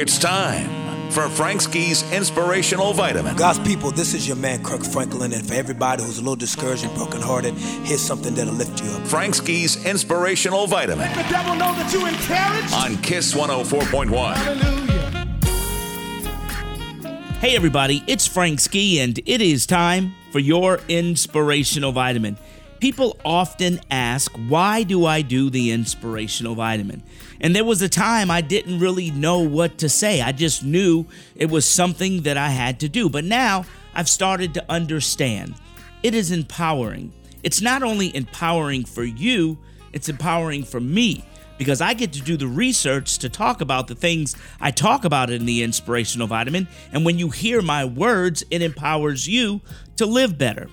It's time for Frank Ski's Inspirational Vitamin. God's people, this is your man Kirk Franklin, and for everybody who's a little discouraged and brokenhearted, here's something that'll lift you up. Frank Ski's Inspirational Vitamin Let the devil know that you encouraged. on Kiss 104.1. Hallelujah. Hey, everybody, it's Frank Ski, and it is time for your inspirational vitamin. People often ask, Why do I do the inspirational vitamin? And there was a time I didn't really know what to say. I just knew it was something that I had to do. But now I've started to understand it is empowering. It's not only empowering for you, it's empowering for me because I get to do the research to talk about the things I talk about in the inspirational vitamin. And when you hear my words, it empowers you to live better.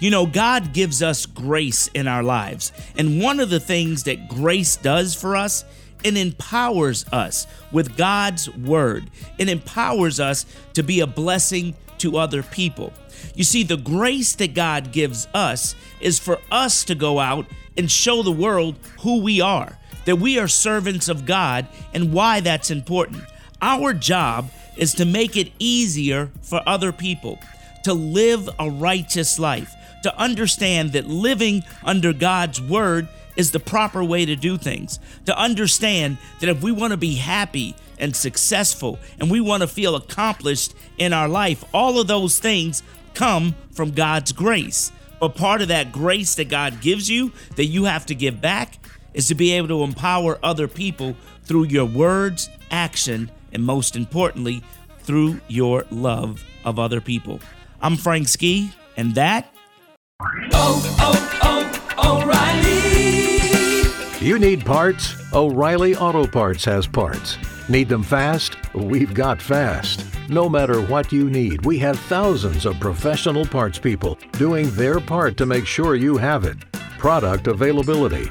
You know, God gives us grace in our lives. And one of the things that grace does for us, it empowers us with God's word. It empowers us to be a blessing to other people. You see, the grace that God gives us is for us to go out and show the world who we are that we are servants of God and why that's important. Our job is to make it easier for other people to live a righteous life, to understand that living under God's word is the proper way to do things, to understand that if we want to be happy and successful and we want to feel accomplished in our life, all of those things come from God's grace. But part of that grace that God gives you that you have to give back is to be able to empower other people through your words, action, and most importantly, through your love of other people. I'm Frank Ski, and that Oh, oh, oh, O'Reilly! You need parts? O'Reilly Auto Parts has parts. Need them fast? We've got fast. No matter what you need, we have thousands of professional parts people doing their part to make sure you have it. Product availability.